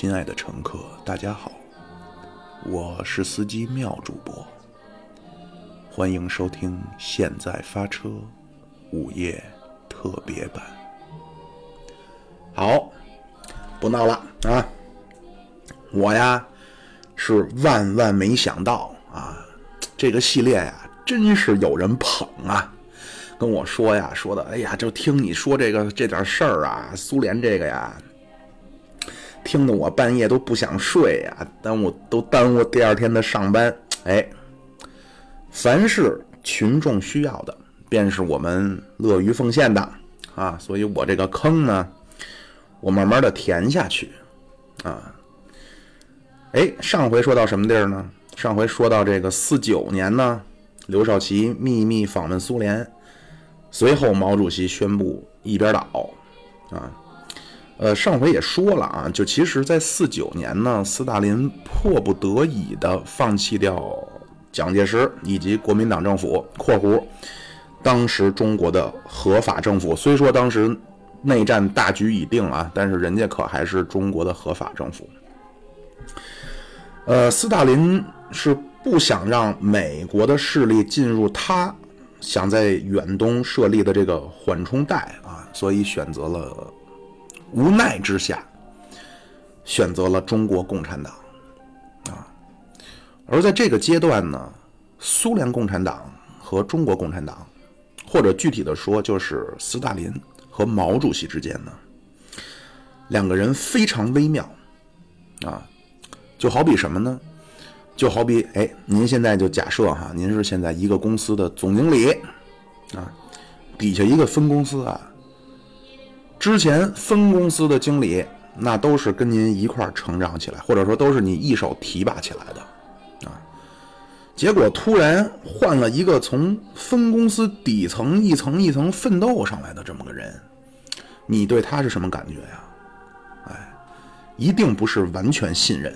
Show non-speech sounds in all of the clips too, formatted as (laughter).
亲爱的乘客，大家好，我是司机妙主播，欢迎收听《现在发车》午夜特别版。好，不闹了啊！我呀是万万没想到啊，这个系列呀真是有人捧啊！跟我说呀，说的，哎呀，就听你说这个这点事儿啊，苏联这个呀，听得我半夜都不想睡呀，耽误都耽误第二天的上班。哎，凡是群众需要的，便是我们乐于奉献的啊，所以我这个坑呢，我慢慢的填下去啊。哎，上回说到什么地儿呢？上回说到这个四九年呢，刘少奇秘密访问苏联。随后，毛主席宣布一边倒，啊，呃，上回也说了啊，就其实，在四九年呢，斯大林迫不得已的放弃掉蒋介石以及国民党政府（括弧当时中国的合法政府）。虽说当时内战大局已定啊，但是人家可还是中国的合法政府。呃，斯大林是不想让美国的势力进入他。想在远东设立的这个缓冲带啊，所以选择了无奈之下选择了中国共产党啊。而在这个阶段呢，苏联共产党和中国共产党，或者具体的说，就是斯大林和毛主席之间呢，两个人非常微妙啊，就好比什么呢？就好比，哎，您现在就假设哈，您是现在一个公司的总经理，啊，底下一个分公司啊，之前分公司的经理那都是跟您一块成长起来，或者说都是你一手提拔起来的，啊，结果突然换了一个从分公司底层一层一层奋斗上来的这么个人，你对他是什么感觉呀？哎，一定不是完全信任。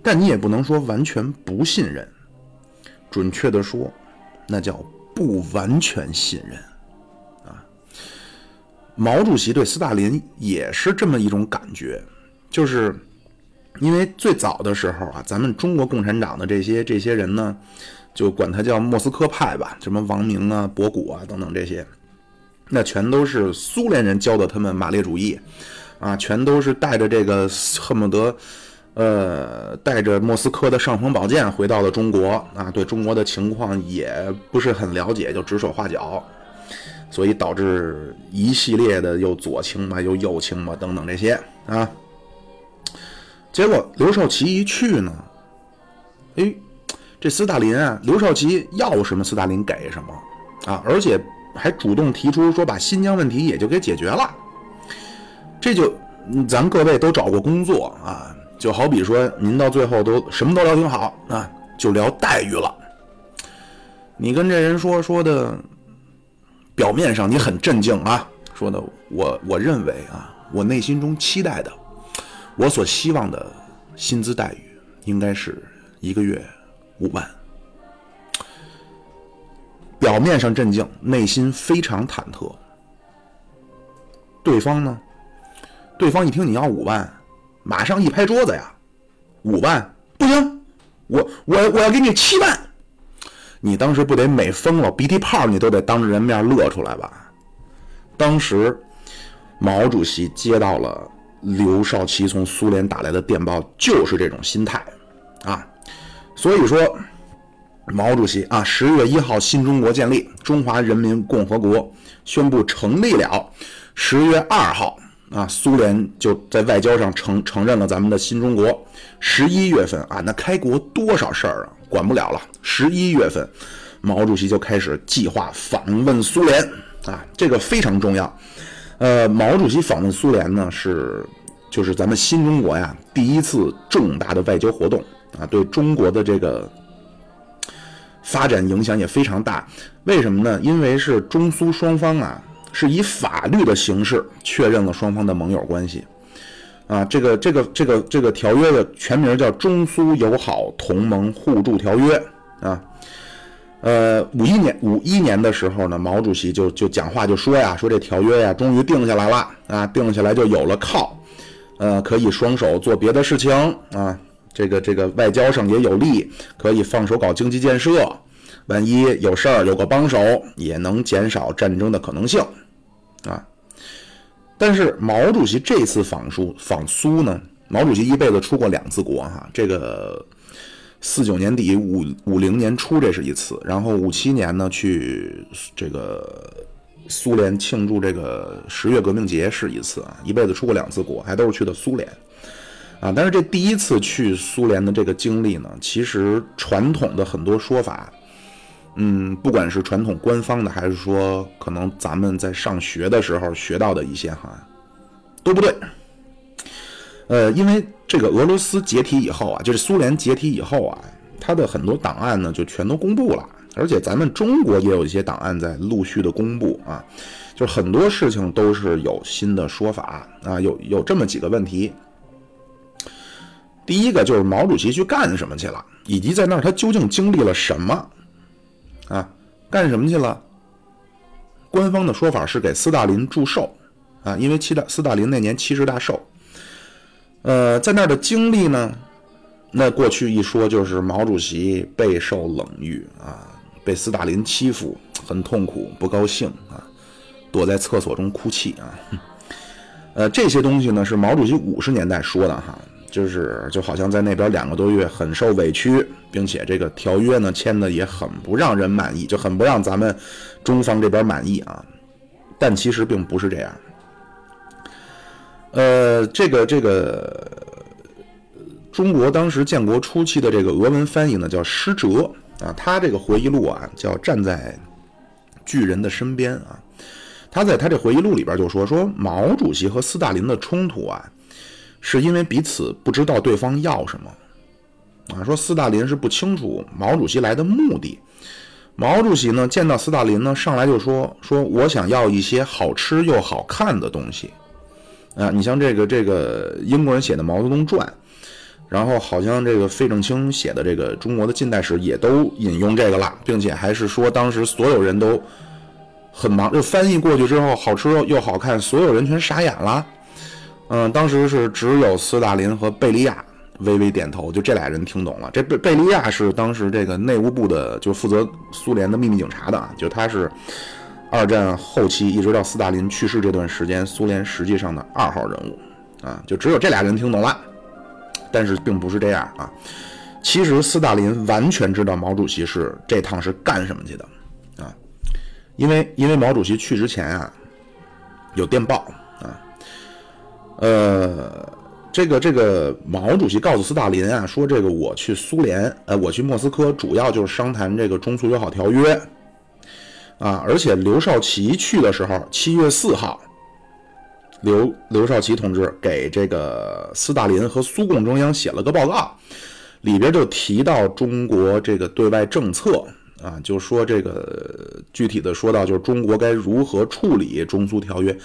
但你也不能说完全不信任，准确的说，那叫不完全信任，毛主席对斯大林也是这么一种感觉，就是因为最早的时候啊，咱们中国共产党的这些这些人呢，就管他叫莫斯科派吧，什么王明啊、博古啊等等这些，那全都是苏联人教的他们马列主义，啊，全都是带着这个恨不得。呃，带着莫斯科的尚方宝剑回到了中国啊，对中国的情况也不是很了解，就指手画脚，所以导致一系列的又左倾嘛，又右倾嘛，等等这些啊。结果刘少奇一去呢，哎，这斯大林啊，刘少奇要什么斯大林给什么啊，而且还主动提出说把新疆问题也就给解决了，这就咱各位都找过工作啊。就好比说，您到最后都什么都聊挺好啊，就聊待遇了。你跟这人说说的，表面上你很镇静啊，说的我我认为啊，我内心中期待的，我所希望的薪资待遇应该是一个月五万。表面上镇静，内心非常忐忑。对方呢？对方一听你要五万。马上一拍桌子呀，五万不行，我我我要给你七万，你当时不得美疯了，鼻涕泡你都得当着人面乐出来吧？当时毛主席接到了刘少奇从苏联打来的电报，就是这种心态啊，所以说毛主席啊，十月一号新中国建立，中华人民共和国宣布成立了，十月二号。啊，苏联就在外交上承承认了咱们的新中国。十一月份啊，那开国多少事儿啊，管不了了。十一月份，毛主席就开始计划访问苏联啊，这个非常重要。呃，毛主席访问苏联呢，是就是咱们新中国呀第一次重大的外交活动啊，对中国的这个发展影响也非常大。为什么呢？因为是中苏双方啊。是以法律的形式确认了双方的盟友关系，啊，这个这个这个这个条约的全名叫《中苏友好同盟互助条约》啊，呃，五一年五一年的时候呢，毛主席就就讲话就说呀，说这条约呀终于定下来了啊，定下来就有了靠，呃，可以双手做别的事情啊，这个这个外交上也有利，可以放手搞经济建设，万一有事儿有个帮手，也能减少战争的可能性啊。但是毛主席这次访苏访苏呢，毛主席一辈子出过两次国哈，这个四九年底五五零年初这是一次，然后五七年呢去这个。苏联庆祝这个十月革命节是一次啊，一辈子出过两次国，还都是去的苏联，啊，但是这第一次去苏联的这个经历呢，其实传统的很多说法，嗯，不管是传统官方的，还是说可能咱们在上学的时候学到的一些哈，都不对。呃，因为这个俄罗斯解体以后啊，就是苏联解体以后啊，它的很多档案呢就全都公布了。而且咱们中国也有一些档案在陆续的公布啊，就是很多事情都是有新的说法啊，有有这么几个问题。第一个就是毛主席去干什么去了，以及在那儿他究竟经历了什么啊？干什么去了？官方的说法是给斯大林祝寿啊，因为七大斯大林那年七十大寿。呃，在那儿的经历呢，那过去一说就是毛主席备受冷遇啊。被斯大林欺负，很痛苦，不高兴啊，躲在厕所中哭泣啊。(laughs) 呃，这些东西呢是毛主席五十年代说的哈，就是就好像在那边两个多月很受委屈，并且这个条约呢签的也很不让人满意，就很不让咱们中方这边满意啊。但其实并不是这样。呃，这个这个中国当时建国初期的这个俄文翻译呢叫施哲。啊，他这个回忆录啊，叫站在巨人的身边啊。他在他这回忆录里边就说，说毛主席和斯大林的冲突啊，是因为彼此不知道对方要什么啊。说斯大林是不清楚毛主席来的目的，毛主席呢见到斯大林呢，上来就说，说我想要一些好吃又好看的东西啊。你像这个这个英国人写的《毛泽东传》。然后好像这个费正清写的这个中国的近代史也都引用这个了，并且还是说当时所有人都很忙，就翻译过去之后好吃又好看，所有人全傻眼了。嗯，当时是只有斯大林和贝利亚微微点头，就这俩人听懂了。这贝贝利亚是当时这个内务部的，就负责苏联的秘密警察的啊，就他是二战后期一直到斯大林去世这段时间，苏联实际上的二号人物啊，就只有这俩人听懂了。但是并不是这样啊，其实斯大林完全知道毛主席是这趟是干什么去的啊，因为因为毛主席去之前啊，有电报啊，呃，这个这个毛主席告诉斯大林啊，说这个我去苏联，呃，我去莫斯科主要就是商谈这个中苏友好条约啊，而且刘少奇去的时候，七月四号。刘刘少奇同志给这个斯大林和苏共中央写了个报告，里边就提到中国这个对外政策啊，就说这个具体的说到就是中国该如何处理中苏条约，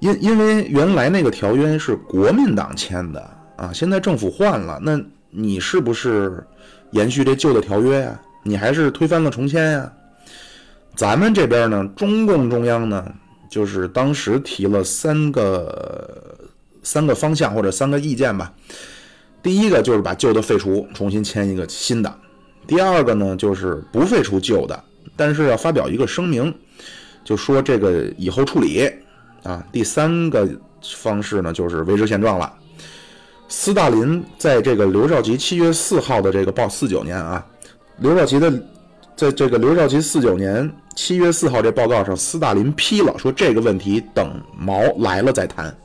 因因为原来那个条约是国民党签的啊，现在政府换了，那你是不是延续这旧的条约呀？你还是推翻了重签呀？咱们这边呢，中共中央呢？就是当时提了三个三个方向或者三个意见吧。第一个就是把旧的废除，重新签一个新的；第二个呢就是不废除旧的，但是要发表一个声明，就说这个以后处理啊。第三个方式呢就是维持现状了。斯大林在这个刘少奇七月四号的这个报四九年啊，刘少奇的在这个刘少奇四九年。七月四号这报告上，斯大林批了，说这个问题等毛来了再谈。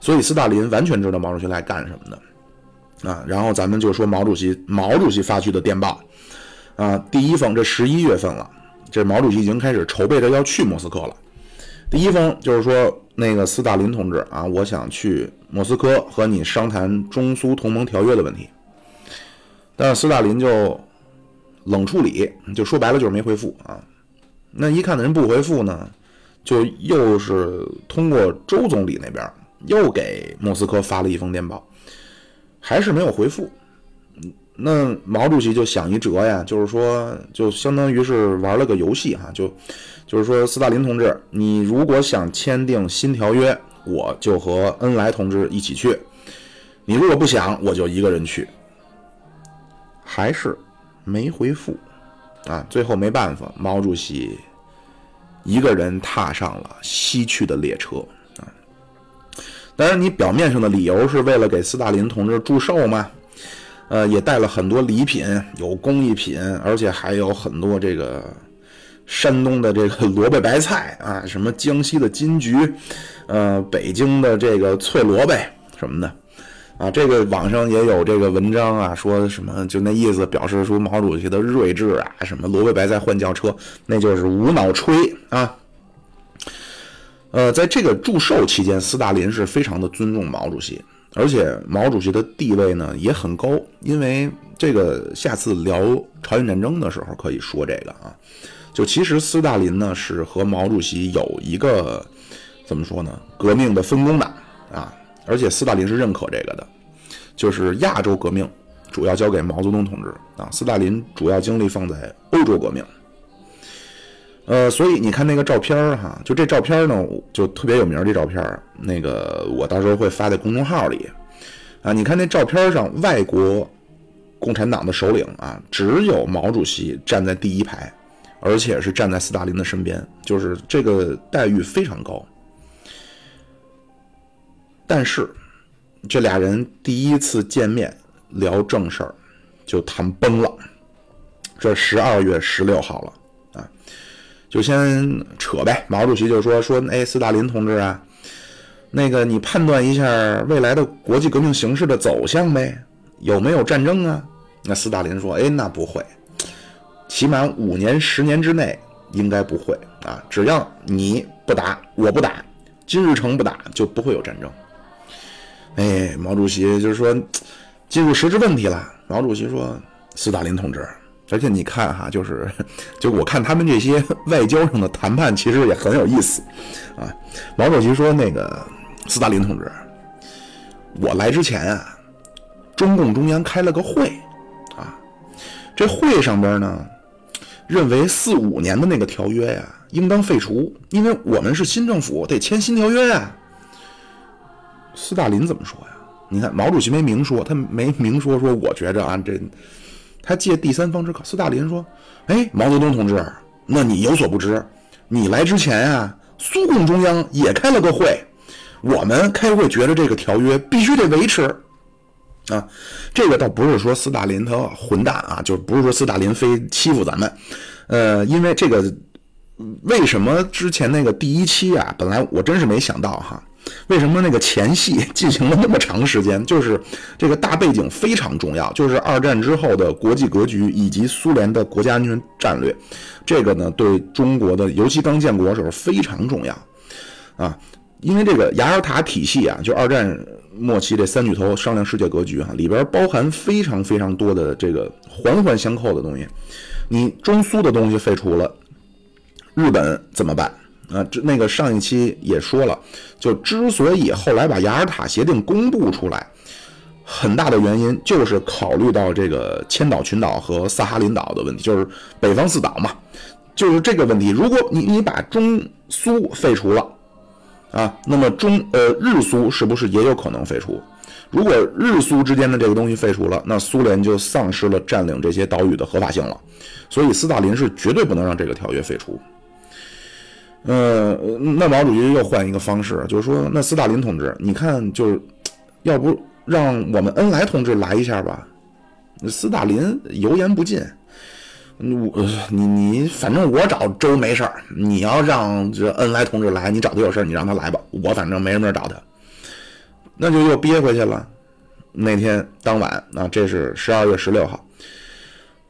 所以斯大林完全知道毛主席来干什么的啊。然后咱们就说毛主席，毛主席发去的电报啊，第一封这十一月份了，这毛主席已经开始筹备着要去莫斯科了。第一封就是说，那个斯大林同志啊，我想去莫斯科和你商谈中苏同盟条约的问题。但斯大林就冷处理，就说白了就是没回复啊。那一看人不回复呢，就又是通过周总理那边又给莫斯科发了一封电报，还是没有回复。那毛主席就想一辙呀，就是说，就相当于是玩了个游戏哈，就就是说，斯大林同志，你如果想签订新条约，我就和恩来同志一起去；你如果不想，我就一个人去。还是没回复啊！最后没办法，毛主席一个人踏上了西去的列车啊。当然，你表面上的理由是为了给斯大林同志祝寿嘛，呃，也带了很多礼品，有工艺品，而且还有很多这个山东的这个 (laughs) 萝卜白菜啊，什么江西的金桔，呃，北京的这个脆萝卜什么的。啊，这个网上也有这个文章啊，说什么就那意思，表示出毛主席的睿智啊，什么萝卜白在换轿车，那就是无脑吹啊。呃，在这个祝寿期间，斯大林是非常的尊重毛主席，而且毛主席的地位呢也很高，因为这个下次聊朝鲜战争的时候可以说这个啊。就其实斯大林呢是和毛主席有一个怎么说呢，革命的分工的啊。而且斯大林是认可这个的，就是亚洲革命主要交给毛泽东同志啊，斯大林主要精力放在欧洲革命。呃，所以你看那个照片儿哈，就这照片儿呢，就特别有名这照片儿那个我到时候会发在公众号里啊。你看那照片上，外国共产党的首领啊，只有毛主席站在第一排，而且是站在斯大林的身边，就是这个待遇非常高。但是，这俩人第一次见面聊正事儿，就谈崩了。这十二月十六号了啊，就先扯呗。毛主席就说说，哎，斯大林同志啊，那个你判断一下未来的国际革命形势的走向呗，有没有战争啊？那斯大林说，哎，那不会，起码五年、十年之内应该不会啊。只要你不打，我不打，金日成不打，就不会有战争。哎，毛主席就是说，进入实质问题了。毛主席说：“斯大林同志，而且你看哈，就是，就我看他们这些外交上的谈判，其实也很有意思啊。”毛主席说：“那个斯大林同志，我来之前啊，中共中央开了个会啊，这会上边呢，认为四五年的那个条约呀，应当废除，因为我们是新政府，得签新条约呀。”斯大林怎么说呀？你看，毛主席没明说，他没明说说，我觉着啊，这他借第三方之口。斯大林说：“哎，毛泽东同志，那你有所不知，你来之前啊，苏共中央也开了个会，我们开会觉得这个条约必须得维持啊。这个倒不是说斯大林他混蛋啊，就不是说斯大林非欺负咱们，呃，因为这个为什么之前那个第一期啊，本来我真是没想到哈。”为什么那个前戏 (laughs) 进行了那么长时间？就是这个大背景非常重要，就是二战之后的国际格局以及苏联的国家安全战略，这个呢对中国的，尤其刚建国时候非常重要啊。因为这个雅尔塔体系啊，就二战末期这三巨头商量世界格局哈，里边包含非常非常多的这个环环相扣的东西。你中苏的东西废除了，日本怎么办？啊，这那个上一期也说了，就之所以后来把雅尔塔协定公布出来，很大的原因就是考虑到这个千岛群岛和萨哈林岛的问题，就是北方四岛嘛，就是这个问题。如果你你把中苏废除了，啊，那么中呃日苏是不是也有可能废除？如果日苏之间的这个东西废除了，那苏联就丧失了占领这些岛屿的合法性了。所以斯大林是绝对不能让这个条约废除。呃，那毛主席又换一个方式，就是说，那斯大林同志，你看，就是要不让我们恩来同志来一下吧？斯大林油盐不进，我你你，反正我找周没事儿，你要让这恩来同志来，你找他有事儿，你让他来吧，我反正没什么事找他，那就又憋回去了。那天当晚，啊，这是十二月十六号。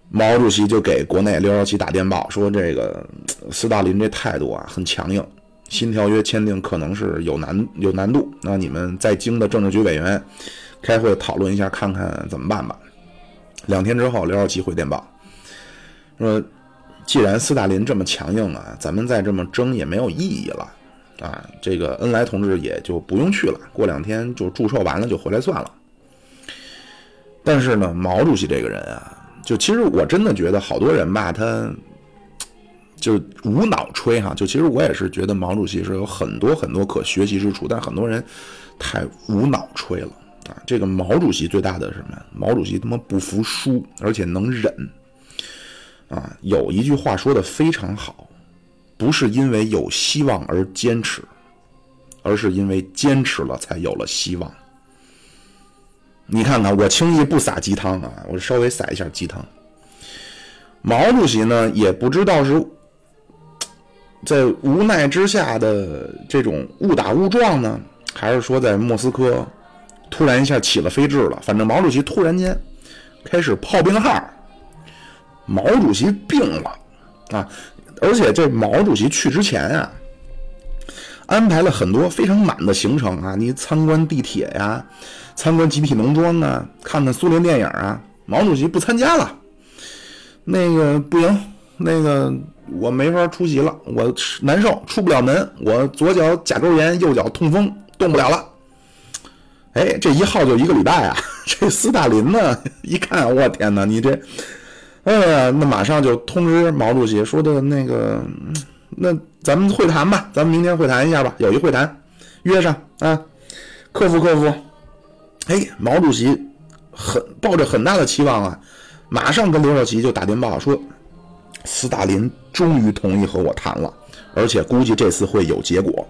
毛主席就给国内六幺七打电报说：“这个斯大林这态度啊很强硬，新条约签订可能是有难有难度。那你们在京的政治局委员开会讨论一下，看看怎么办吧。”两天之后，六幺七回电报说：“既然斯大林这么强硬啊，咱们再这么争也没有意义了啊。这个恩来同志也就不用去了，过两天就祝寿完了就回来算了。”但是呢，毛主席这个人啊。就其实我真的觉得好多人吧，他就无脑吹哈。就其实我也是觉得毛主席是有很多很多可学习之处，但很多人太无脑吹了啊，这个毛主席最大的什么？毛主席他妈不服输，而且能忍。啊，有一句话说的非常好，不是因为有希望而坚持，而是因为坚持了才有了希望。你看看，我轻易不撒鸡汤啊，我稍微撒一下鸡汤。毛主席呢，也不知道是在无奈之下的这种误打误撞呢，还是说在莫斯科突然一下起了飞智了。反正毛主席突然间开始炮兵号。毛主席病了啊！而且这毛主席去之前啊，安排了很多非常满的行程啊，你参观地铁呀，参观集体农庄啊，看看苏联电影啊。毛主席不参加了，那个不行，那个我没法出席了，我难受，出不了门，我左脚甲沟炎，右脚痛风，动不了了。哎，这一耗就一个礼拜啊！(laughs) 这斯大林呢，(laughs) 一看，我天哪，你这。哎呀，那马上就通知毛主席说的那个，那咱们会谈吧，咱们明天会谈一下吧，有一会谈，约上啊，克服克服。哎，毛主席很抱着很大的期望啊，马上跟刘少奇就打电报说，斯大林终于同意和我谈了，而且估计这次会有结果。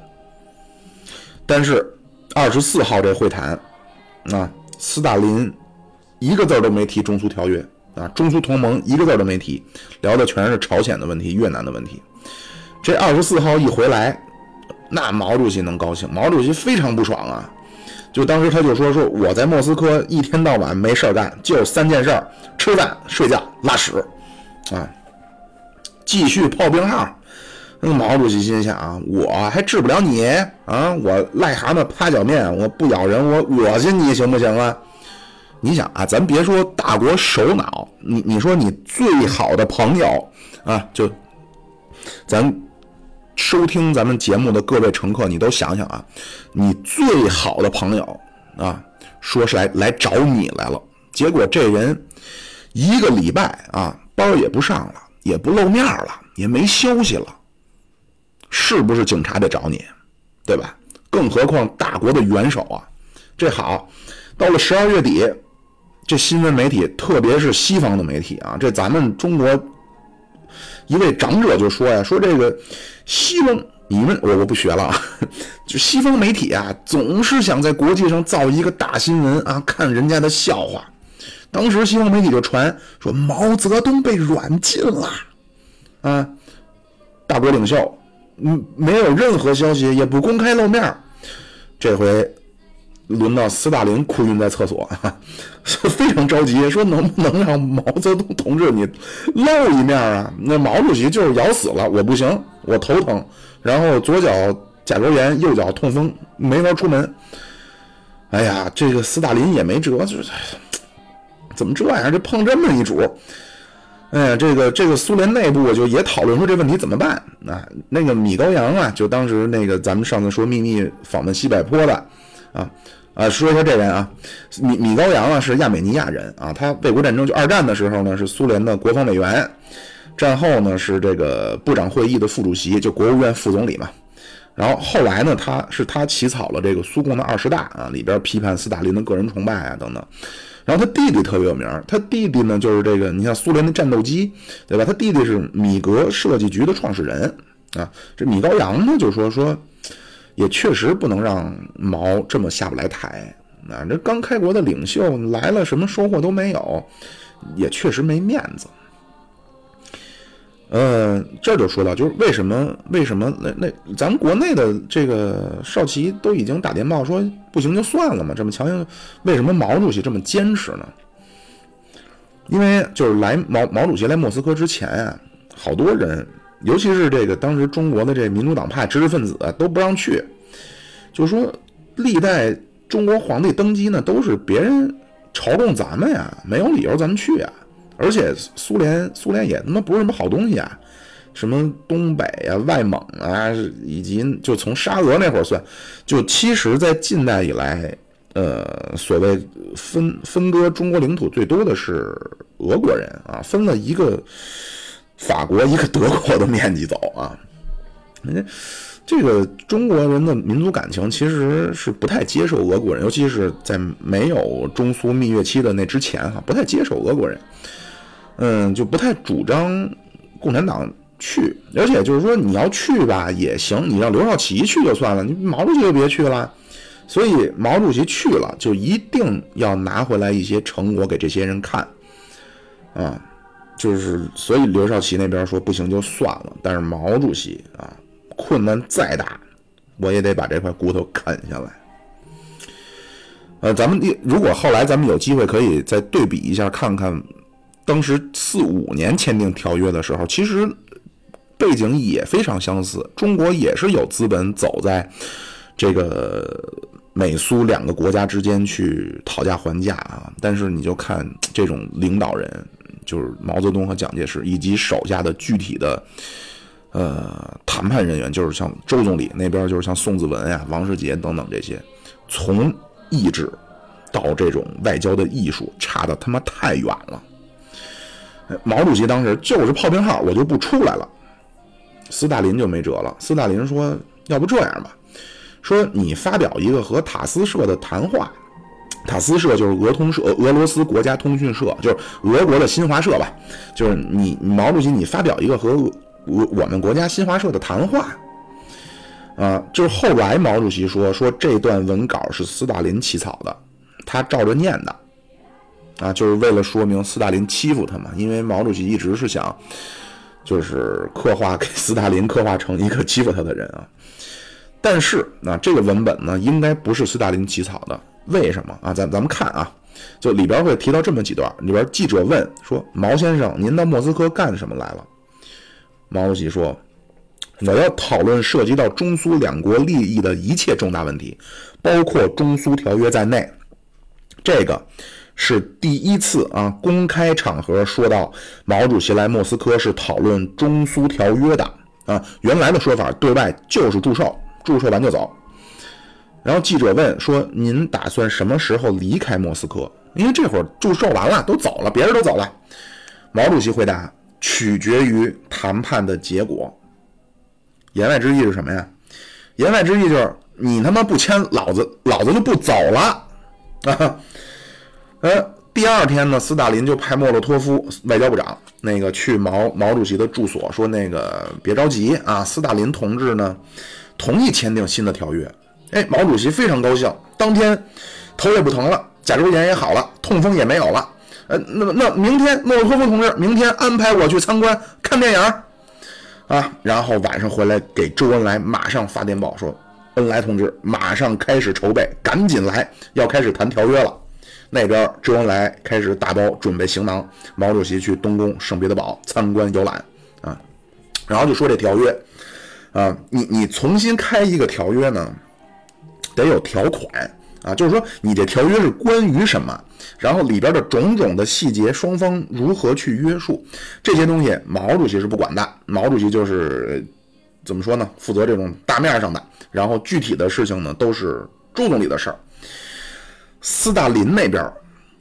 但是二十四号这会谈，啊，斯大林一个字都没提中苏条约。啊，中苏同盟一个字都没提，聊的全是朝鲜的问题、越南的问题。这二十四号一回来，那毛主席能高兴？毛主席非常不爽啊！就当时他就说：“说我在莫斯科一天到晚没事干，就三件事：吃饭、睡觉、拉屎。”啊，继续炮兵号。那毛主席心想：我还治不了你啊！我癞蛤蟆趴脚面，我不咬人，我恶心你行不行啊？你想啊，咱别说大国首脑，你你说你最好的朋友啊，就咱收听咱们节目的各位乘客，你都想想啊，你最好的朋友啊，说是来来找你来了，结果这人一个礼拜啊，班也不上了，也不露面了，也没消息了，是不是警察得找你，对吧？更何况大国的元首啊，这好，到了十二月底。这新闻媒体，特别是西方的媒体啊，这咱们中国一位长者就说呀，说这个西方，你们我我不学了啊，(laughs) 就西方媒体啊，总是想在国际上造一个大新闻啊，看人家的笑话。当时西方媒体就传说毛泽东被软禁了啊，大国领袖，嗯，没有任何消息，也不公开露面。这回。轮到斯大林哭晕在厕所，(laughs) 非常着急，说能不能让毛泽东同志你露一面啊？那毛主席就是咬死了，我不行，我头疼，然后左脚甲沟炎，右脚痛风，没法出门。哎呀，这个斯大林也没辙，就是怎么这样，就碰这么一主。哎呀，这个这个苏联内部就也讨论说这问题怎么办啊？那个米高扬啊，就当时那个咱们上次说秘密访问西柏坡的啊。啊，说一下这人啊，米米高扬啊是亚美尼亚人啊，他卫国战争就二战的时候呢是苏联的国防委员，战后呢是这个部长会议的副主席，就国务院副总理嘛。然后后来呢，他是他起草了这个苏共的二十大啊，里边批判斯大林的个人崇拜啊等等。然后他弟弟特别有名，他弟弟呢就是这个，你像苏联的战斗机，对吧？他弟弟是米格设计局的创始人啊。这米高扬呢就说说。也确实不能让毛这么下不来台，啊，这刚开国的领袖来了，什么收获都没有，也确实没面子。呃，这就说到，就是为什么为什么那那咱们国内的这个少奇都已经打电报说不行就算了嘛，这么强硬，为什么毛主席这么坚持呢？因为就是来毛毛主席来莫斯科之前啊，好多人。尤其是这个当时中国的这民主党派知识分子都不让去，就说历代中国皇帝登基呢都是别人朝贡咱们呀，没有理由咱们去啊。而且苏联苏联也他妈不是什么好东西啊，什么东北啊、外蒙啊，以及就从沙俄那会儿算，就其实，在近代以来，呃，所谓分分割中国领土最多的是俄国人啊，分了一个。法国一个德国的面积走啊，人家这个中国人的民族感情其实是不太接受俄国人，尤其是在没有中苏蜜月期的那之前哈，不太接受俄国人，嗯，就不太主张共产党去，而且就是说你要去吧也行，你让刘少奇去就算了，你毛主席就别去了。所以毛主席去了，就一定要拿回来一些成果给这些人看，啊，就是所以刘少奇那边说不行就算了，但是毛主席啊。困难再大，我也得把这块骨头啃下来。呃，咱们如果后来咱们有机会可以再对比一下，看看当时四五年签订条约的时候，其实背景也非常相似。中国也是有资本走在这个美苏两个国家之间去讨价还价啊。但是你就看这种领导人，就是毛泽东和蒋介石以及手下的具体的。呃，谈判人员就是像周总理那边，就是像宋子文呀、王世杰等等这些，从意志到这种外交的艺术，差的他妈太远了。毛主席当时就是炮兵号，我就不出来了。斯大林就没辙了。斯大林说：“要不这样吧，说你发表一个和塔斯社的谈话，塔斯社就是俄通社，俄罗斯国家通讯社，就是俄国的新华社吧。就是你毛主席，你发表一个和。”我我们国家新华社的谈话，啊，就是后来毛主席说说这段文稿是斯大林起草的，他照着念的，啊，就是为了说明斯大林欺负他嘛，因为毛主席一直是想，就是刻画给斯大林刻画成一个欺负他的人啊，但是那这个文本呢，应该不是斯大林起草的，为什么啊？咱咱们看啊，就里边会提到这么几段，里边记者问说，毛先生，您到莫斯科干什么来了？毛主席说：“我要讨论涉及到中苏两国利益的一切重大问题，包括中苏条约在内。这个是第一次啊，公开场合说到毛主席来莫斯科是讨论中苏条约的啊。原来的说法，对外就是祝寿，祝寿完就走。然后记者问说：‘您打算什么时候离开莫斯科？’因为这会儿祝寿完了，都走了，别人都走了。毛主席回答。”取决于谈判的结果。言外之意是什么呀？言外之意就是你他妈不签，老子老子就不走了啊！(laughs) 呃，第二天呢，斯大林就派莫洛托夫外交部长那个去毛毛主席的住所，说那个别着急啊，斯大林同志呢同意签订新的条约。哎，毛主席非常高兴，当天头也不疼了，甲状腺也好了，痛风也没有了。呃，那那明天莫洛托夫同志明天安排我去参观看电影啊，然后晚上回来给周恩来马上发电报说，恩来同志马上开始筹备，赶紧来，要开始谈条约了。那边周恩来开始打包准备行囊，毛主席去东宫圣彼得堡参观游览啊，然后就说这条约啊，你你重新开一个条约呢，得有条款。啊，就是说你这条约是关于什么，然后里边的种种的细节，双方如何去约束这些东西，毛主席是不管的。毛主席就是怎么说呢？负责这种大面上的，然后具体的事情呢，都是周总理的事儿。斯大林那边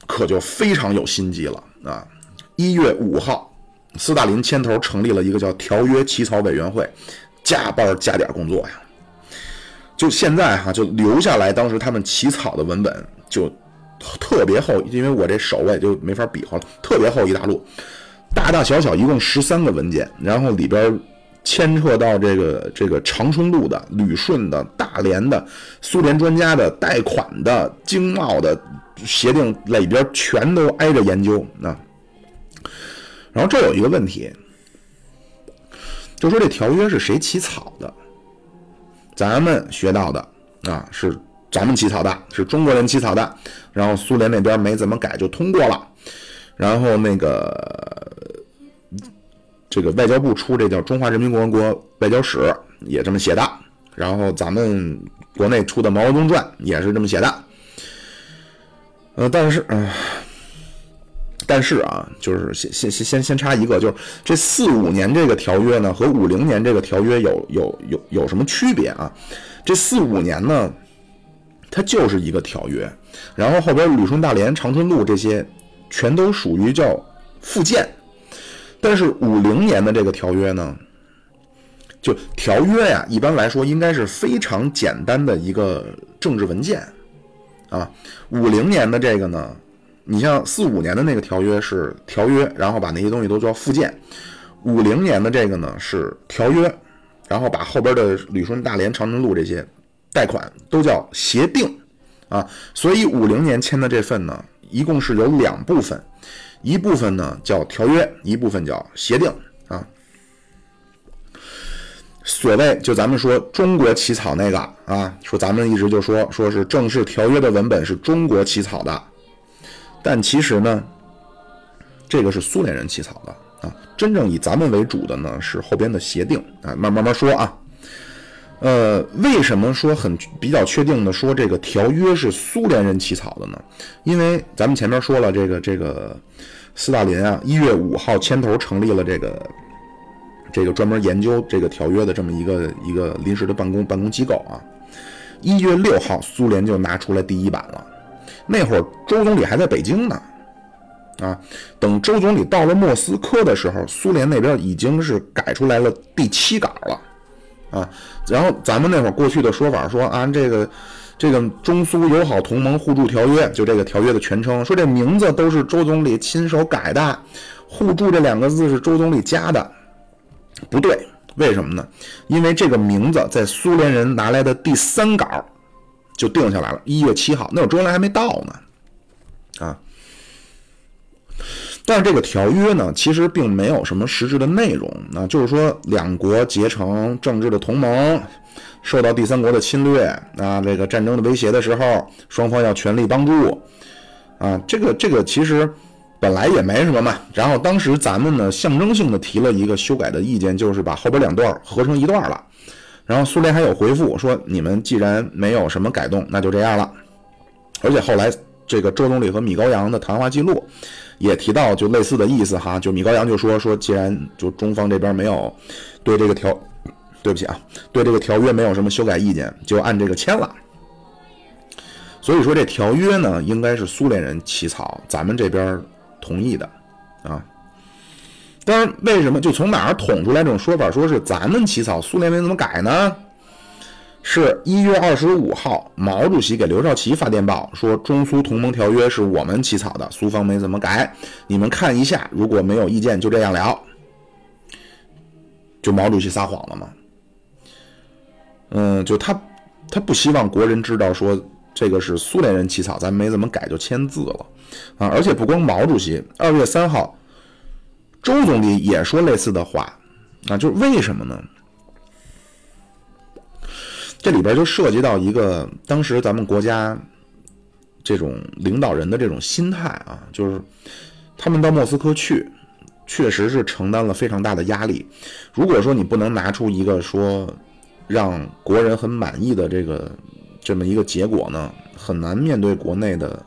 可就非常有心机了啊！一月五号，斯大林牵头成立了一个叫条约起草委员会，加班加点工作呀。就现在哈，就留下来当时他们起草的文本就特别厚，因为我这手我也就没法比划了，特别厚一大摞，大大小小一共十三个文件，然后里边牵扯到这个这个长春路的、旅顺的、大连的、苏联专家的、贷款的、经贸的协定里边全都挨着研究啊。然后这有一个问题，就说这条约是谁起草的？咱们学到的啊，是咱们起草的，是中国人起草的，然后苏联那边没怎么改就通过了，然后那个这个外交部出这叫《中华人民共和国外交史》也这么写的，然后咱们国内出的《毛泽东传》也是这么写的，呃，但是嗯。但是啊，就是先先先先先插一个，就是这四五年这个条约呢，和五零年这个条约有有有有什么区别啊？这四五年呢，它就是一个条约，然后后边旅顺大连、长春路这些全都属于叫附件。但是五零年的这个条约呢，就条约呀，一般来说应该是非常简单的一个政治文件啊。五零年的这个呢，你像四五年的那个条约是条约，然后把那些东西都叫附件；五零年的这个呢是条约，然后把后边的旅顺、大连、长春路这些贷款都叫协定啊。所以五零年签的这份呢，一共是有两部分，一部分呢叫条约，一部分叫协定啊。所谓就咱们说中国起草那个啊，说咱们一直就说说是正式条约的文本是中国起草的，但其实呢，这个是苏联人起草的啊。真正以咱们为主的呢是后边的协定啊，慢慢慢说啊。呃，为什么说很比较确定的说这个条约是苏联人起草的呢？因为咱们前面说了，这个这个斯大林啊，一月五号牵头成立了这个。这个专门研究这个条约的这么一个一个临时的办公办公机构啊，一月六号，苏联就拿出来第一版了。那会儿周总理还在北京呢，啊，等周总理到了莫斯科的时候，苏联那边已经是改出来了第七稿了，啊，然后咱们那会儿过去的说法说啊，这个这个中苏友好同盟互助条约，就这个条约的全称，说这名字都是周总理亲手改的，互助这两个字是周总理加的。不对，为什么呢？因为这个名字在苏联人拿来的第三稿就定下来了，一月七号，那会儿周恩来还没到呢，啊。但是这个条约呢，其实并没有什么实质的内容，那就是说两国结成政治的同盟，受到第三国的侵略啊，这个战争的威胁的时候，双方要全力帮助，啊，这个这个其实。本来也没什么嘛，然后当时咱们呢象征性的提了一个修改的意见，就是把后边两段合成一段了。然后苏联还有回复说，你们既然没有什么改动，那就这样了。而且后来这个周总理和米高扬的谈话记录也提到就类似的意思哈，就米高扬就说说，既然就中方这边没有对这个条，对不起啊，对这个条约没有什么修改意见，就按这个签了。所以说这条约呢，应该是苏联人起草，咱们这边。同意的，啊，但是为什么就从哪儿捅出来这种说法，说是咱们起草，苏联没怎么改呢？是一月二十五号，毛主席给刘少奇发电报说，中苏同盟条约是我们起草的，苏方没怎么改，你们看一下，如果没有意见，就这样了。就毛主席撒谎了吗？嗯，就他他不希望国人知道说。这个是苏联人起草，咱没怎么改就签字了，啊！而且不光毛主席，二月三号，周总理也说类似的话，啊，就是为什么呢？这里边就涉及到一个当时咱们国家这种领导人的这种心态啊，就是他们到莫斯科去，确实是承担了非常大的压力。如果说你不能拿出一个说让国人很满意的这个。这么一个结果呢，很难面对国内的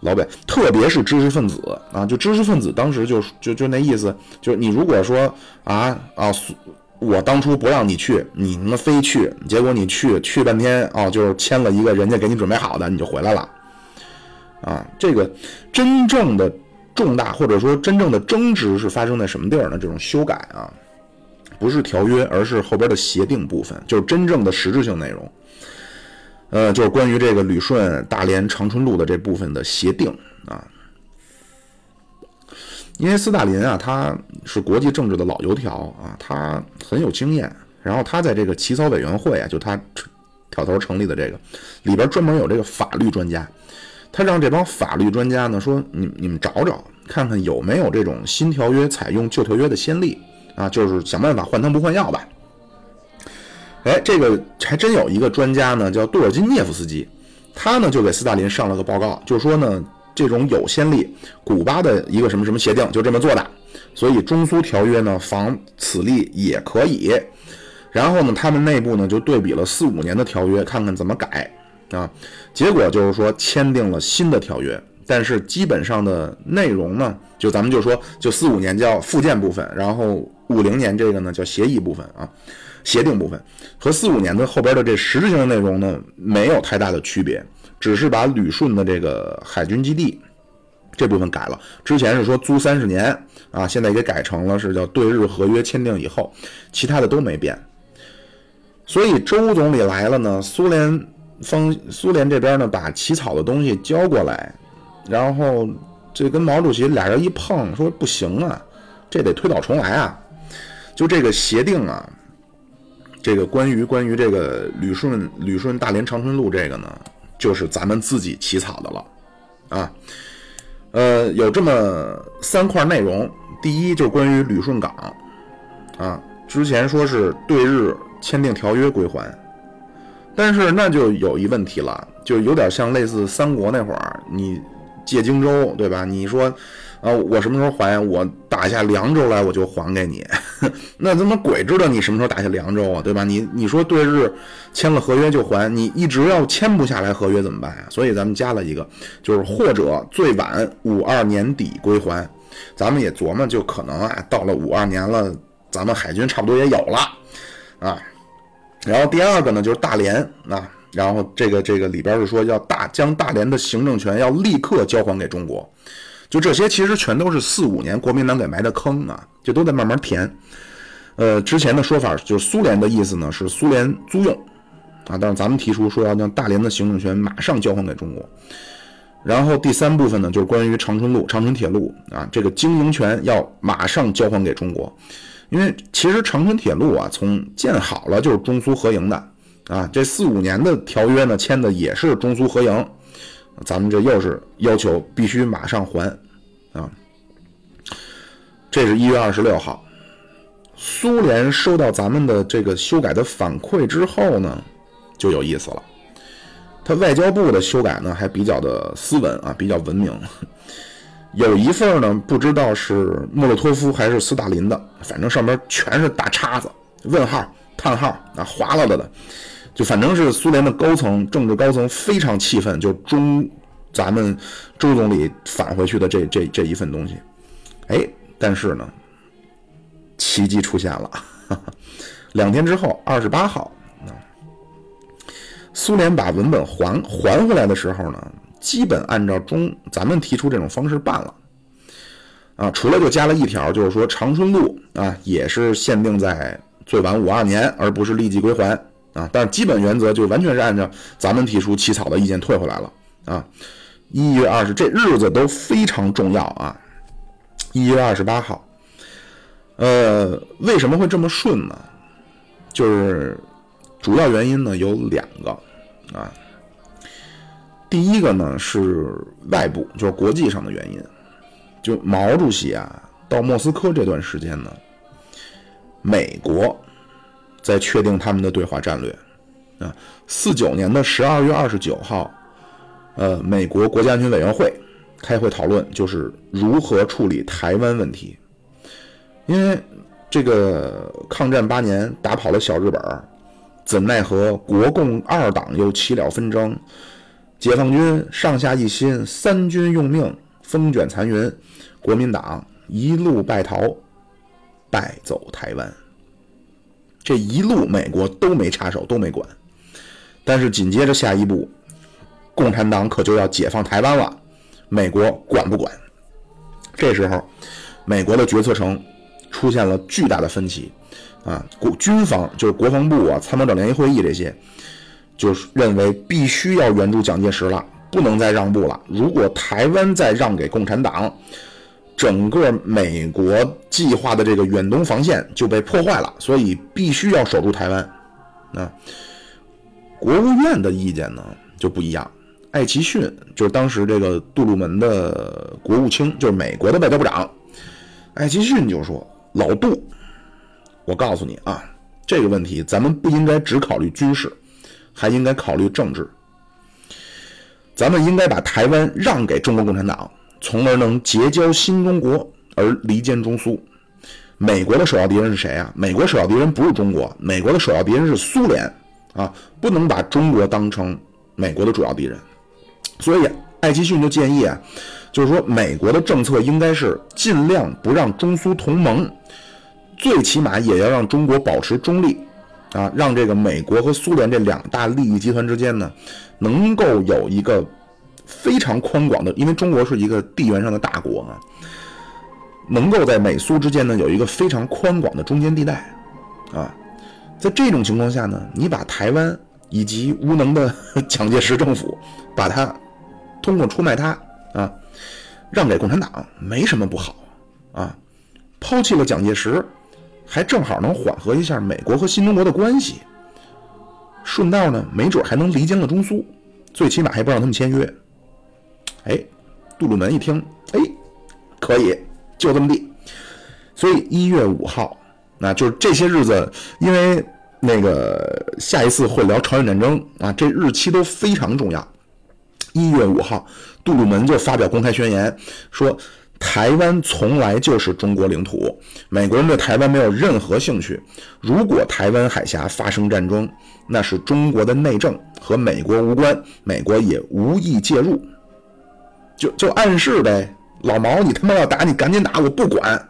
老北，特别是知识分子啊，就知识分子当时就就就那意思，就是你如果说啊啊，我当初不让你去，你他妈非去，结果你去去半天啊，就是签了一个人家给你准备好的，你就回来了，啊，这个真正的重大或者说真正的争执是发生在什么地儿呢？这种修改啊，不是条约，而是后边的协定部分，就是真正的实质性内容。呃，就是关于这个旅顺大连长春路的这部分的协定啊，因为斯大林啊，他是国际政治的老油条啊，他很有经验。然后他在这个起草委员会啊，就他挑头成立的这个里边专门有这个法律专家，他让这帮法律专家呢说，你你们找找看看有没有这种新条约采用旧条约的先例啊，就是想办法换汤不换药吧。哎，这个还真有一个专家呢，叫杜尔金涅夫斯基，他呢就给斯大林上了个报告，就说呢这种有先例，古巴的一个什么什么协定就这么做的，所以中苏条约呢仿此例也可以。然后呢，他们内部呢就对比了四五年的条约，看看怎么改啊。结果就是说签订了新的条约，但是基本上的内容呢，就咱们就说就四五年叫附件部分，然后五零年这个呢叫协议部分啊。协定部分和四五年的后边的这实质性的内容呢，没有太大的区别，只是把旅顺的这个海军基地这部分改了。之前是说租三十年啊，现在给改成了是叫对日合约签订以后，其他的都没变所以周总理来了呢，苏联方苏联这边呢把起草的东西交过来，然后这跟毛主席俩人一碰，说不行啊，这得推倒重来啊。就这个协定啊，这个关于关于这个旅顺旅顺大连长春路这个呢，就是咱们自己起草的了啊。呃，有这么三块内容，第一就关于旅顺港啊，之前说是对日签订条约归还，但是那就有一问题了，就有点像类似三国那会儿你借荆州，对吧？你说。啊，我什么时候还？我打下凉州来，我就还给你。(laughs) 那怎么鬼知道你什么时候打下凉州啊？对吧？你你说对日签了合约就还，你一直要签不下来合约怎么办呀？所以咱们加了一个，就是或者最晚五二年底归还。咱们也琢磨，就可能啊，到了五二年了，咱们海军差不多也有了啊。然后第二个呢，就是大连啊，然后这个这个里边是说要大将大连的行政权要立刻交还给中国。就这些，其实全都是四五年国民党给埋的坑啊，就都在慢慢填。呃，之前的说法就是苏联的意思呢，是苏联租用啊，但是咱们提出说要将大连的行政权马上交还给中国。然后第三部分呢，就是关于长春路、长春铁路啊，这个经营权要马上交还给中国，因为其实长春铁路啊，从建好了就是中苏合营的啊，这四五年的条约呢，签的也是中苏合营。咱们这又是要求必须马上还，啊，这是一月二十六号，苏联收到咱们的这个修改的反馈之后呢，就有意思了。他外交部的修改呢还比较的斯文啊，比较文明。(laughs) 有一份呢，不知道是莫洛托夫还是斯大林的，反正上面全是大叉子、问号、叹号啊，划拉了的。就反正是苏联的高层政治高层非常气愤，就中咱们周总理返回去的这这这一份东西，哎，但是呢，奇迹出现了，(laughs) 两天之后，二十八号，苏联把文本还还回来的时候呢，基本按照中咱们提出这种方式办了，啊，除了就加了一条，就是说长春路啊也是限定在最晚五二年，而不是立即归还。啊，但是基本原则就完全是按照咱们提出起草的意见退回来了啊。一月二十，这日子都非常重要啊。一月二十八号，呃，为什么会这么顺呢？就是主要原因呢有两个啊。第一个呢是外部，就是国际上的原因。就毛主席啊到莫斯科这段时间呢，美国。在确定他们的对华战略，啊，四九年的十二月二十九号，呃，美国国家安全委员会开会讨论，就是如何处理台湾问题。因为这个抗战八年打跑了小日本，怎奈何国共二党又起了纷争，解放军上下一心，三军用命，风卷残云，国民党一路败逃，败走台湾。这一路美国都没插手，都没管，但是紧接着下一步，共产党可就要解放台湾了，美国管不管？这时候，美国的决策层出现了巨大的分歧，啊，国军方就是国防部啊，参谋长联席会议这些，就是认为必须要援助蒋介石了，不能再让步了。如果台湾再让给共产党，整个美国计划的这个远东防线就被破坏了，所以必须要守住台湾。啊，国务院的意见呢就不一样。艾奇逊就是当时这个杜鲁门的国务卿，就是美国的外交部长。艾奇逊就说：“老杜，我告诉你啊，这个问题咱们不应该只考虑军事，还应该考虑政治。咱们应该把台湾让给中国共产党。”从而能结交新中国而离间中苏。美国的首要敌人是谁啊？美国首要敌人不是中国，美国的首要敌人是苏联啊！不能把中国当成美国的主要敌人。所以艾奇逊就建议啊，就是说美国的政策应该是尽量不让中苏同盟，最起码也要让中国保持中立啊，让这个美国和苏联这两大利益集团之间呢，能够有一个。非常宽广的，因为中国是一个地缘上的大国啊，能够在美苏之间呢有一个非常宽广的中间地带啊，在这种情况下呢，你把台湾以及无能的蒋介石政府，把它通过出卖它啊，让给共产党，没什么不好啊。抛弃了蒋介石，还正好能缓和一下美国和新中国的关系。顺道呢，没准还能离间了中苏，最起码还不让他们签约。哎，杜鲁门一听，哎，可以，就这么地。所以一月五号，那就是这些日子，因为那个下一次会聊朝鲜战争啊，这日期都非常重要。一月五号，杜鲁门就发表公开宣言，说台湾从来就是中国领土，美国人对台湾没有任何兴趣。如果台湾海峡发生战争，那是中国的内政，和美国无关，美国也无意介入。就就暗示呗，老毛，你他妈要打你赶紧打，我不管。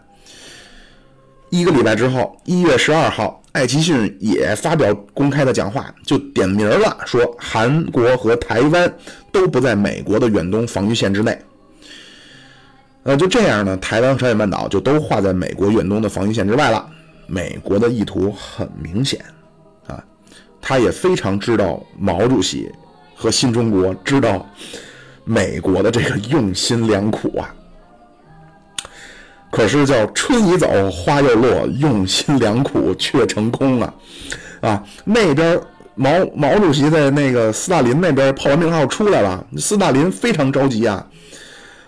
一个礼拜之后，一月十二号，艾奇逊也发表公开的讲话，就点名了，说韩国和台湾都不在美国的远东防御线之内。呃，就这样呢，台湾朝鲜半岛就都划在美国远东的防御线之外了。美国的意图很明显啊，他也非常知道毛主席和新中国知道。美国的这个用心良苦啊，可是叫春已走花又落，用心良苦却成空啊！啊，那边毛毛主席在那个斯大林那边报完名号出来了，斯大林非常着急啊！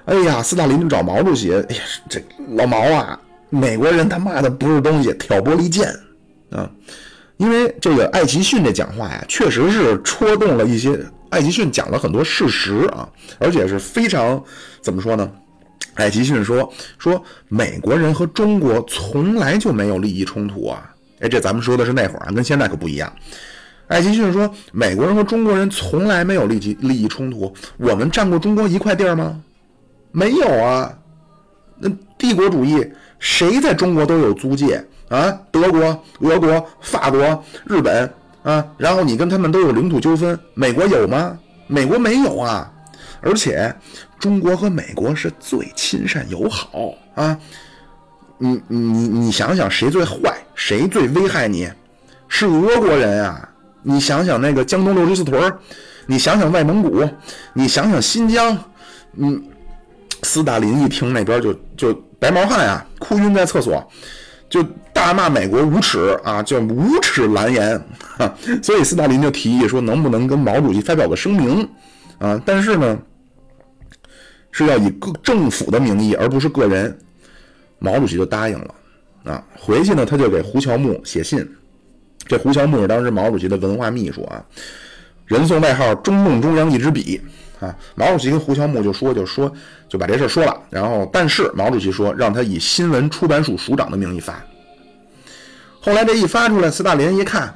哎呀，斯大林就找毛主席，哎呀，这老毛啊，美国人他妈的不是东西，挑拨离间啊！因为这个艾奇逊这讲话呀，确实是戳动了一些。艾迪逊讲了很多事实啊，而且是非常怎么说呢？艾迪逊说说美国人和中国从来就没有利益冲突啊！哎，这咱们说的是那会儿啊，跟现在可不一样。艾迪逊说美国人和中国人从来没有利益利益冲突，我们占过中国一块地儿吗？没有啊！那帝国主义谁在中国都有租界啊？德国、俄国、法国、日本。啊，然后你跟他们都有领土纠纷，美国有吗？美国没有啊，而且中国和美国是最亲善友好啊。你你你想想，谁最坏，谁最危害你？是俄国人啊！你想想那个江东六十四屯你想想外蒙古，你想想新疆，嗯，斯大林一听那边就就白毛汗啊，哭晕在厕所。就大骂美国无耻啊，叫无耻蓝言 (laughs) 所以斯大林就提议说，能不能跟毛主席发表个声明啊？但是呢，是要以各政府的名义，而不是个人。毛主席就答应了啊。回去呢，他就给胡乔木写信。这胡乔木是当时毛主席的文化秘书啊，人送外号“中共中央一支笔”。啊，毛主席跟胡乔木就说，就说就把这事说了。然后，但是毛主席说让他以新闻出版署署长的名义发。后来这一发出来，斯大林一看，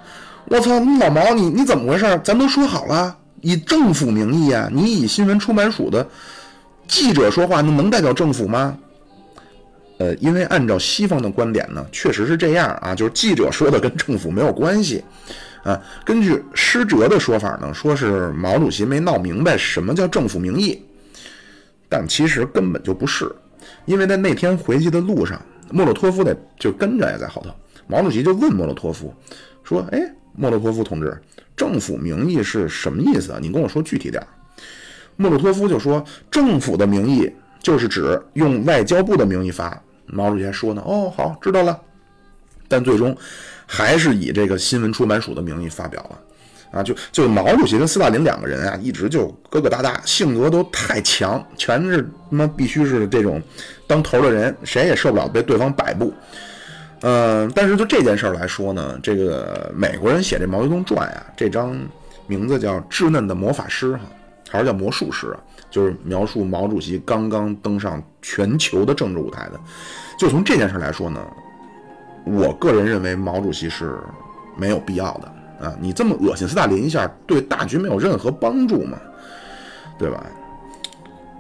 我操，老毛你你怎么回事？咱都说好了，以政府名义啊，你以新闻出版署的记者说话，那能代表政府吗？呃，因为按照西方的观点呢，确实是这样啊，就是记者说的跟政府没有关系。啊，根据施哲的说法呢，说是毛主席没闹明白什么叫政府名义，但其实根本就不是，因为在那天回去的路上，莫洛托夫的就跟着也在后头。毛主席就问莫洛托夫说：“哎，莫洛托夫同志，政府名义是什么意思啊？你跟我说具体点。”莫洛托夫就说：“政府的名义就是指用外交部的名义发。”毛主席还说呢：“哦，好，知道了。”但最终。还是以这个新闻出版署的名义发表了，啊，就就毛主席跟斯大林两个人啊，一直就疙疙瘩瘩，性格都太强，全是他妈必须是这种当头的人，谁也受不了被对方摆布。嗯，但是就这件事儿来说呢，这个美国人写这《毛泽东传》呀，这张名字叫《稚嫩的魔法师》哈，还是叫魔术师啊，就是描述毛主席刚刚登上全球的政治舞台的。就从这件事来说呢。我个人认为毛主席是没有必要的啊！你这么恶心斯大林一下，对大局没有任何帮助嘛，对吧？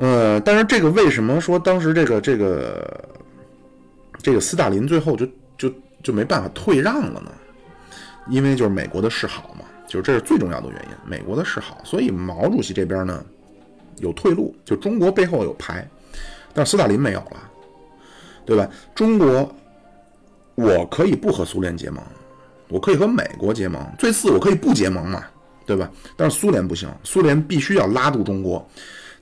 呃，但是这个为什么说当时这个这个这个斯大林最后就就没办法退让了呢？因为就是美国的示好嘛，就是这是最重要的原因，美国的示好，所以毛主席这边呢有退路，就中国背后有牌，但斯大林没有了，对吧？中国。我可以不和苏联结盟，我可以和美国结盟，最次我可以不结盟嘛，对吧？但是苏联不行，苏联必须要拉住中国，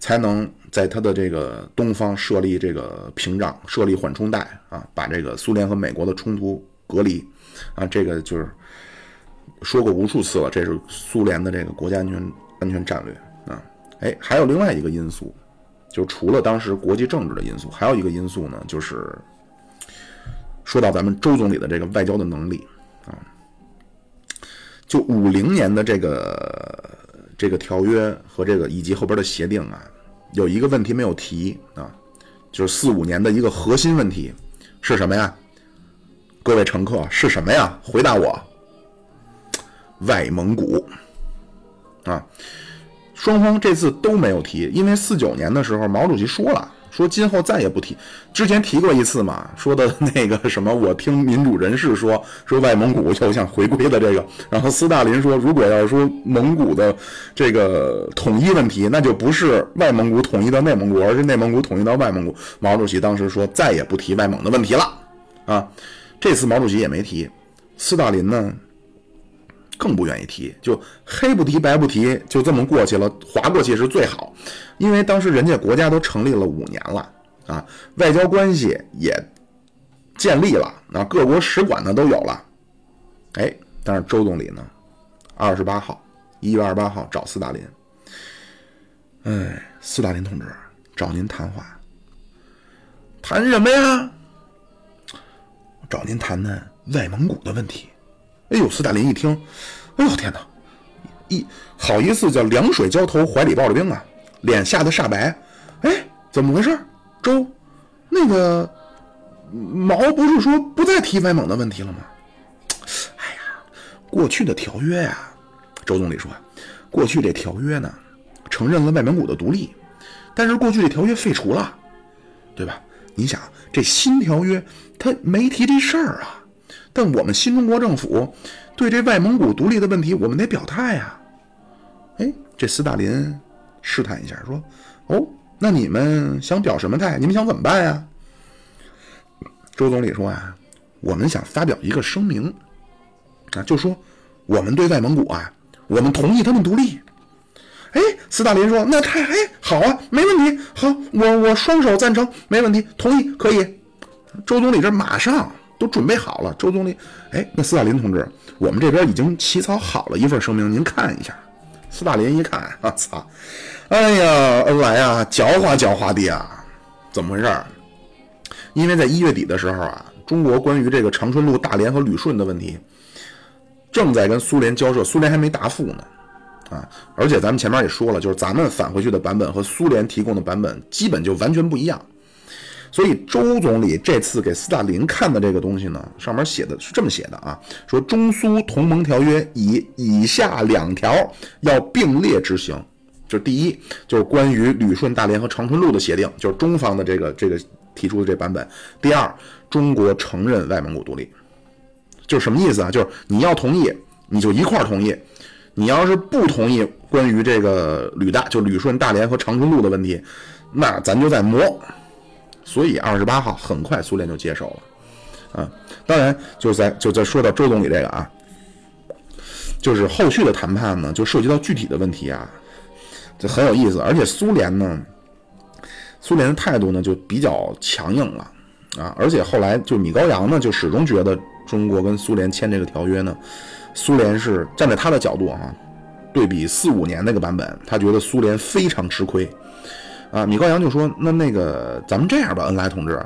才能在它的这个东方设立这个屏障，设立缓冲带啊，把这个苏联和美国的冲突隔离啊。这个就是说过无数次了，这是苏联的这个国家安全安全战略啊。哎，还有另外一个因素，就除了当时国际政治的因素，还有一个因素呢，就是说到咱们周总理的这个外交的能力啊。就五零年的这个这个条约和这个以及后边的协定啊，有一个问题没有提啊，就是四五年的一个核心问题是什么呀？各位乘客是什么呀？回答我，外蒙古啊。双方这次都没有提，因为四九年的时候，毛主席说了，说今后再也不提。之前提过一次嘛，说的那个什么，我听民主人士说，说外蒙古又想回归的这个。然后斯大林说，如果要是说蒙古的这个统一问题，那就不是外蒙古统一到内蒙古，而是内蒙古统一到外蒙古。毛主席当时说，再也不提外蒙的问题了啊。这次毛主席也没提，斯大林呢？更不愿意提，就黑不提白不提，就这么过去了，划过去是最好。因为当时人家国家都成立了五年了啊，外交关系也建立了，啊，各国使馆呢都有了。哎，但是周总理呢，二十八号，一月二十八号找斯大林，哎，斯大林同志找您谈话，谈什么呀？找您谈谈外蒙古的问题。哎呦，斯大林一听，哎呦天哪，一好意思叫凉水浇头，怀里抱着冰啊，脸吓得煞白。哎，怎么回事？周，那个毛不是说不再提外蒙的问题了吗？哎呀，过去的条约呀，周总理说，过去这条约呢，承认了外蒙古的独立，但是过去这条约废除了，对吧？你想，这新条约他没提这事儿啊。但我们新中国政府对这外蒙古独立的问题，我们得表态呀。哎，这斯大林试探一下，说：“哦，那你们想表什么态？你们想怎么办呀？”周总理说：“啊，我们想发表一个声明啊，就说我们对外蒙古啊，我们同意他们独立。”哎，斯大林说：“那太哎好啊，没问题，好，我我双手赞成，没问题，同意可以。”周总理这马上。都准备好了，周总理，哎，那斯大林同志，我们这边已经起草好了一份声明，您看一下。斯大林一看，啊操，哎呀，恩来啊，狡猾狡猾的啊，怎么回事？因为在一月底的时候啊，中国关于这个长春路大连和旅顺的问题，正在跟苏联交涉，苏联还没答复呢，啊，而且咱们前面也说了，就是咱们返回去的版本和苏联提供的版本基本就完全不一样。所以周总理这次给斯大林看的这个东西呢，上面写的是这么写的啊，说中苏同盟条约以以下两条要并列执行，就是第一就是关于旅顺大连和长春路的协定，就是中方的这个这个提出的这版本。第二，中国承认外蒙古独立，就是什么意思啊？就是你要同意，你就一块同意；你要是不同意关于这个旅大，就旅顺大连和长春路的问题，那咱就再磨。所以二十八号很快苏联就接手了，啊，当然就在就在说到周总理这个啊，就是后续的谈判呢，就涉及到具体的问题啊，这很有意思。而且苏联呢，苏联的态度呢就比较强硬了啊，而且后来就米高扬呢就始终觉得中国跟苏联签这个条约呢，苏联是站在他的角度啊，对比四五年那个版本，他觉得苏联非常吃亏。啊，米高扬就说：“那那个，咱们这样吧，恩来同志，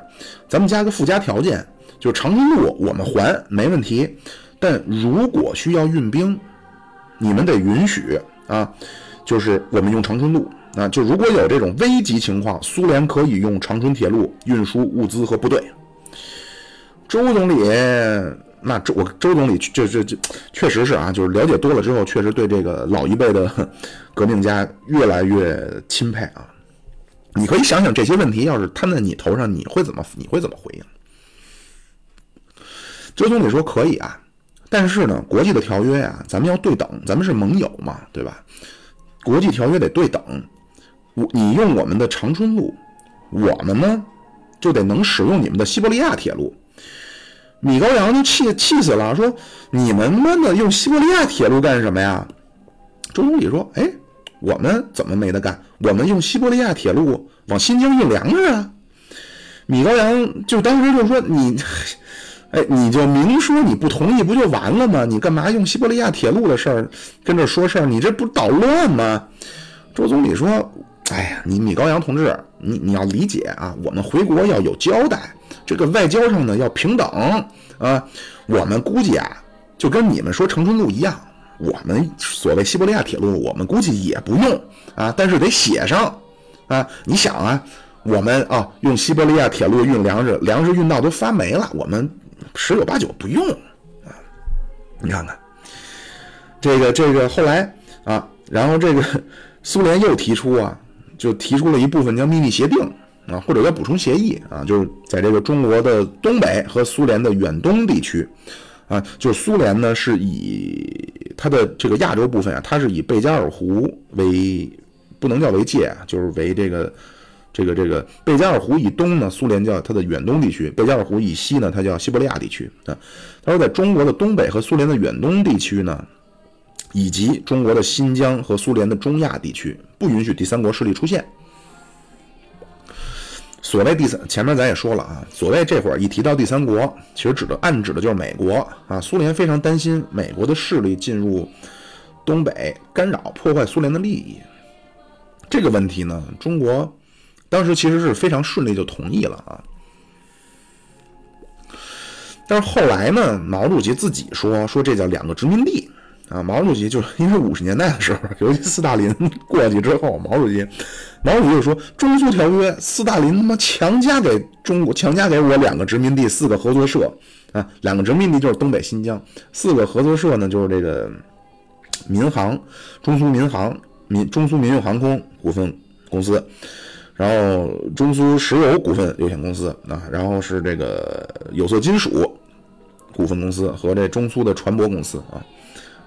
咱们加个附加条件，就是长春路我们还没问题，但如果需要运兵，你们得允许啊，就是我们用长春路啊，就如果有这种危急情况，苏联可以用长春铁路运输物资和部队。”周总理，那周我周总理这这这确实是啊，就是了解多了之后，确实对这个老一辈的革命家越来越钦佩啊。你可以想想这些问题，要是摊在你头上，你会怎么你会怎么回应？周总理说可以啊，但是呢，国际的条约呀，咱们要对等，咱们是盟友嘛，对吧？国际条约得对等，我你用我们的长春路，我们呢就得能使用你们的西伯利亚铁路。米高扬就气气死了，说你们妈的用西伯利亚铁路干什么呀？周总理说，哎，我们怎么没得干？我们用西伯利亚铁路往新疆运粮食啊！米高扬就当时就说你，哎，你就明说你不同意不就完了吗？你干嘛用西伯利亚铁路的事儿跟这说事儿？你这不捣乱吗？周总理说，哎呀，你米高扬同志，你你要理解啊，我们回国要有交代。这个外交上呢要平等啊，我们估计啊就跟你们说长春路一样，我们所谓西伯利亚铁路，我们估计也不用啊，但是得写上啊。你想啊，我们啊用西伯利亚铁路运粮食，粮食运到都发霉了，我们十有八九不用啊。你看看这个这个后来啊，然后这个苏联又提出啊，就提出了一部分叫秘密协定。啊，或者叫补充协议啊，就是在这个中国的东北和苏联的远东地区，啊，就是苏联呢是以它的这个亚洲部分啊，它是以贝加尔湖为不能叫为界啊，就是为这个这个这个贝加尔湖以东呢，苏联叫它的远东地区；贝加尔湖以西呢，它叫西伯利亚地区啊。他说，在中国的东北和苏联的远东地区呢，以及中国的新疆和苏联的中亚地区，不允许第三国势力出现。所谓第三，前面咱也说了啊，所谓这会儿一提到第三国，其实指的暗指的就是美国啊。苏联非常担心美国的势力进入东北，干扰破坏苏联的利益。这个问题呢，中国当时其实是非常顺利就同意了啊。但是后来呢，毛主席自己说说这叫两个殖民地。啊，毛主席就是因为五十年代的时候，尤其斯大林过去之后，毛主席，毛主席就说中苏条约，斯大林他妈强加给中国，强加给我两个殖民地，四个合作社啊，两个殖民地就是东北、新疆，四个合作社呢就是这个民航，中苏民航、民中苏民用航空股份公司，然后中苏石油股份有限公司啊，然后是这个有色金属股份公司和这中苏的船舶公司啊。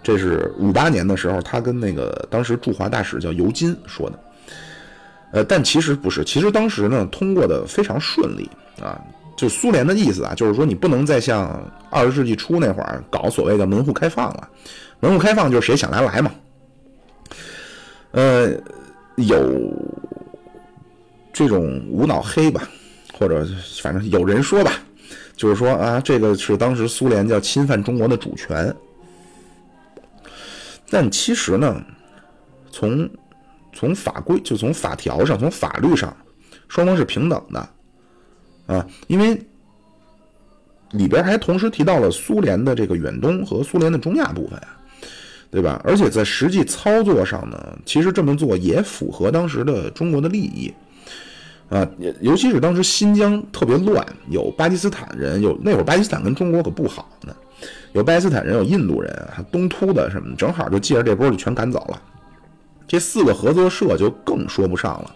这是五八年的时候，他跟那个当时驻华大使叫尤金说的，呃，但其实不是，其实当时呢通过的非常顺利啊，就苏联的意思啊，就是说你不能再像二十世纪初那会儿搞所谓的门户开放了，门户开放就是谁想来来嘛，呃，有这种无脑黑吧，或者反正有人说吧，就是说啊，这个是当时苏联叫侵犯中国的主权。但其实呢，从从法规就从法条上，从法律上，双方是平等的啊，因为里边还同时提到了苏联的这个远东和苏联的中亚部分啊，对吧？而且在实际操作上呢，其实这么做也符合当时的中国的利益啊，尤其是当时新疆特别乱，有巴基斯坦人，有那会儿巴基斯坦跟中国可不好呢。有巴基斯坦人，有印度人，还东突的什么，正好就借着这波就全赶走了。这四个合作社就更说不上了。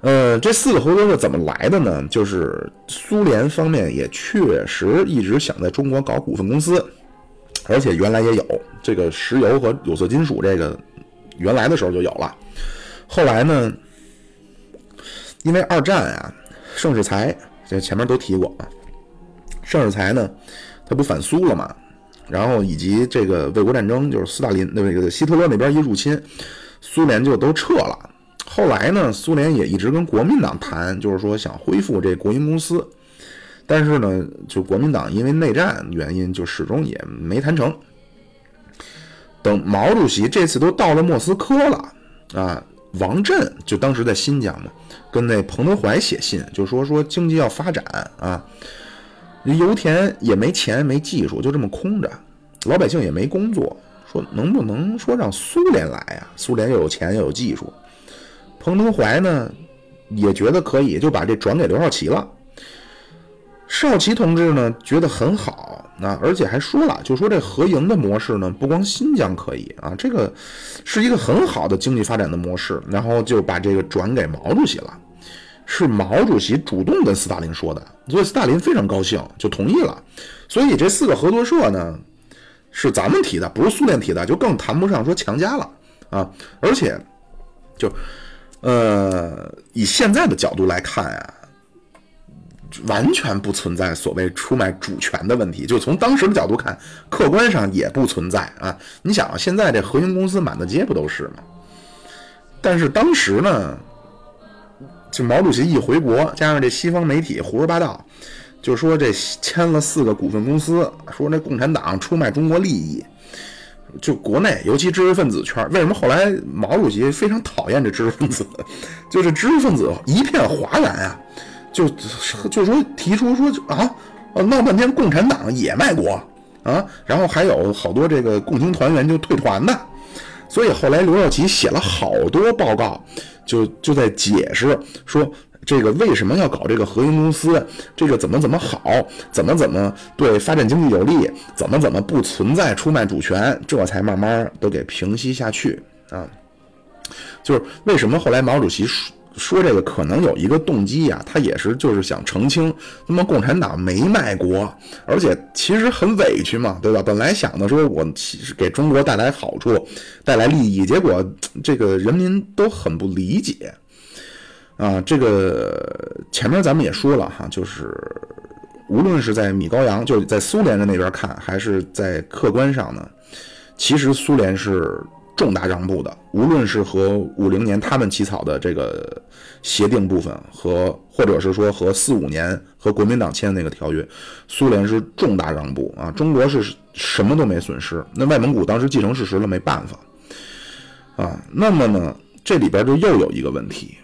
呃，这四个合作社怎么来的呢？就是苏联方面也确实一直想在中国搞股份公司，而且原来也有这个石油和有色金属这个，原来的时候就有了。后来呢，因为二战啊，盛世才这前面都提过啊，盛世才呢。他不反苏了嘛？然后以及这个卫国战争，就是斯大林那个希特勒那边一入侵，苏联就都撤了。后来呢，苏联也一直跟国民党谈，就是说想恢复这国营公司，但是呢，就国民党因为内战原因，就始终也没谈成。等毛主席这次都到了莫斯科了啊，王震就当时在新疆嘛，跟那彭德怀写信，就说说经济要发展啊。油田也没钱没技术，就这么空着，老百姓也没工作。说能不能说让苏联来啊？苏联又有钱又有技术。彭德怀呢也觉得可以，就把这转给刘少奇了。少奇同志呢觉得很好，啊，而且还说了，就说这合营的模式呢，不光新疆可以啊，这个是一个很好的经济发展的模式，然后就把这个转给毛主席了。是毛主席主动跟斯大林说的，所以斯大林非常高兴，就同意了。所以这四个合作社呢，是咱们提的，不是苏联提的，就更谈不上说强加了啊。而且，就呃，以现在的角度来看啊，完全不存在所谓出卖主权的问题，就从当时的角度看，客观上也不存在啊。你想啊，现在这核心公司满大街不都是吗？但是当时呢，就毛主席一回国，加上这西方媒体胡说八道，就说这签了四个股份公司，说那共产党出卖中国利益。就国内，尤其知识分子圈，为什么后来毛主席非常讨厌这知识分子？(laughs) 就是知识分子一片哗然啊！就就说提出说啊，闹半天共产党也卖国啊，然后还有好多这个共青团员就退团的，所以后来刘少奇写了好多报告，就就在解释说。这个为什么要搞这个合营公司？这个怎么怎么好？怎么怎么对发展经济有利？怎么怎么不存在出卖主权？这才慢慢都给平息下去啊！就是为什么后来毛主席说这个可能有一个动机呀？他也是就是想澄清，那么共产党没卖国，而且其实很委屈嘛，对吧？本来想的说我其实给中国带来好处，带来利益，结果这个人民都很不理解。啊，这个前面咱们也说了哈，就是无论是在米高扬，就是在苏联的那边看，还是在客观上呢，其实苏联是重大让步的。无论是和五零年他们起草的这个协定部分，和或者是说和四五年和国民党签的那个条约，苏联是重大让步啊。中国是什么都没损失，那外蒙古当时既成事实了，没办法啊。那么呢，这里边就又有一个问题。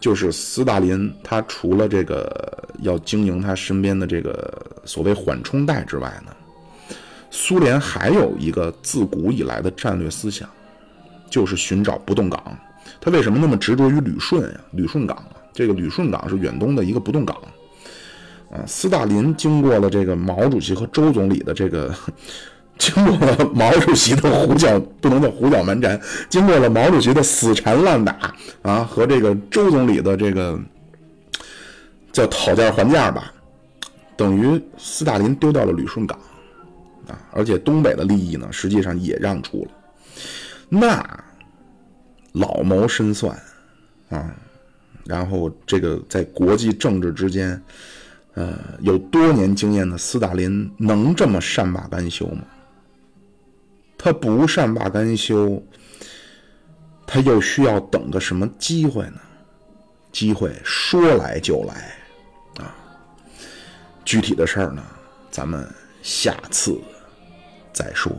就是斯大林，他除了这个要经营他身边的这个所谓缓冲带之外呢，苏联还有一个自古以来的战略思想，就是寻找不动港。他为什么那么执着于旅顺呀？旅顺港，这个旅顺港是远东的一个不动港啊。斯大林经过了这个毛主席和周总理的这个。(laughs) 经过了毛主席的胡搅不能叫胡搅蛮缠，经过了毛主席的死缠烂打啊，和这个周总理的这个叫讨价还价吧，等于斯大林丢掉了旅顺港啊，而且东北的利益呢，实际上也让出了。那老谋深算啊，然后这个在国际政治之间，呃，有多年经验的斯大林能这么善罢甘休吗？他不善罢甘休，他又需要等个什么机会呢？机会说来就来，啊！具体的事儿呢，咱们下次再说。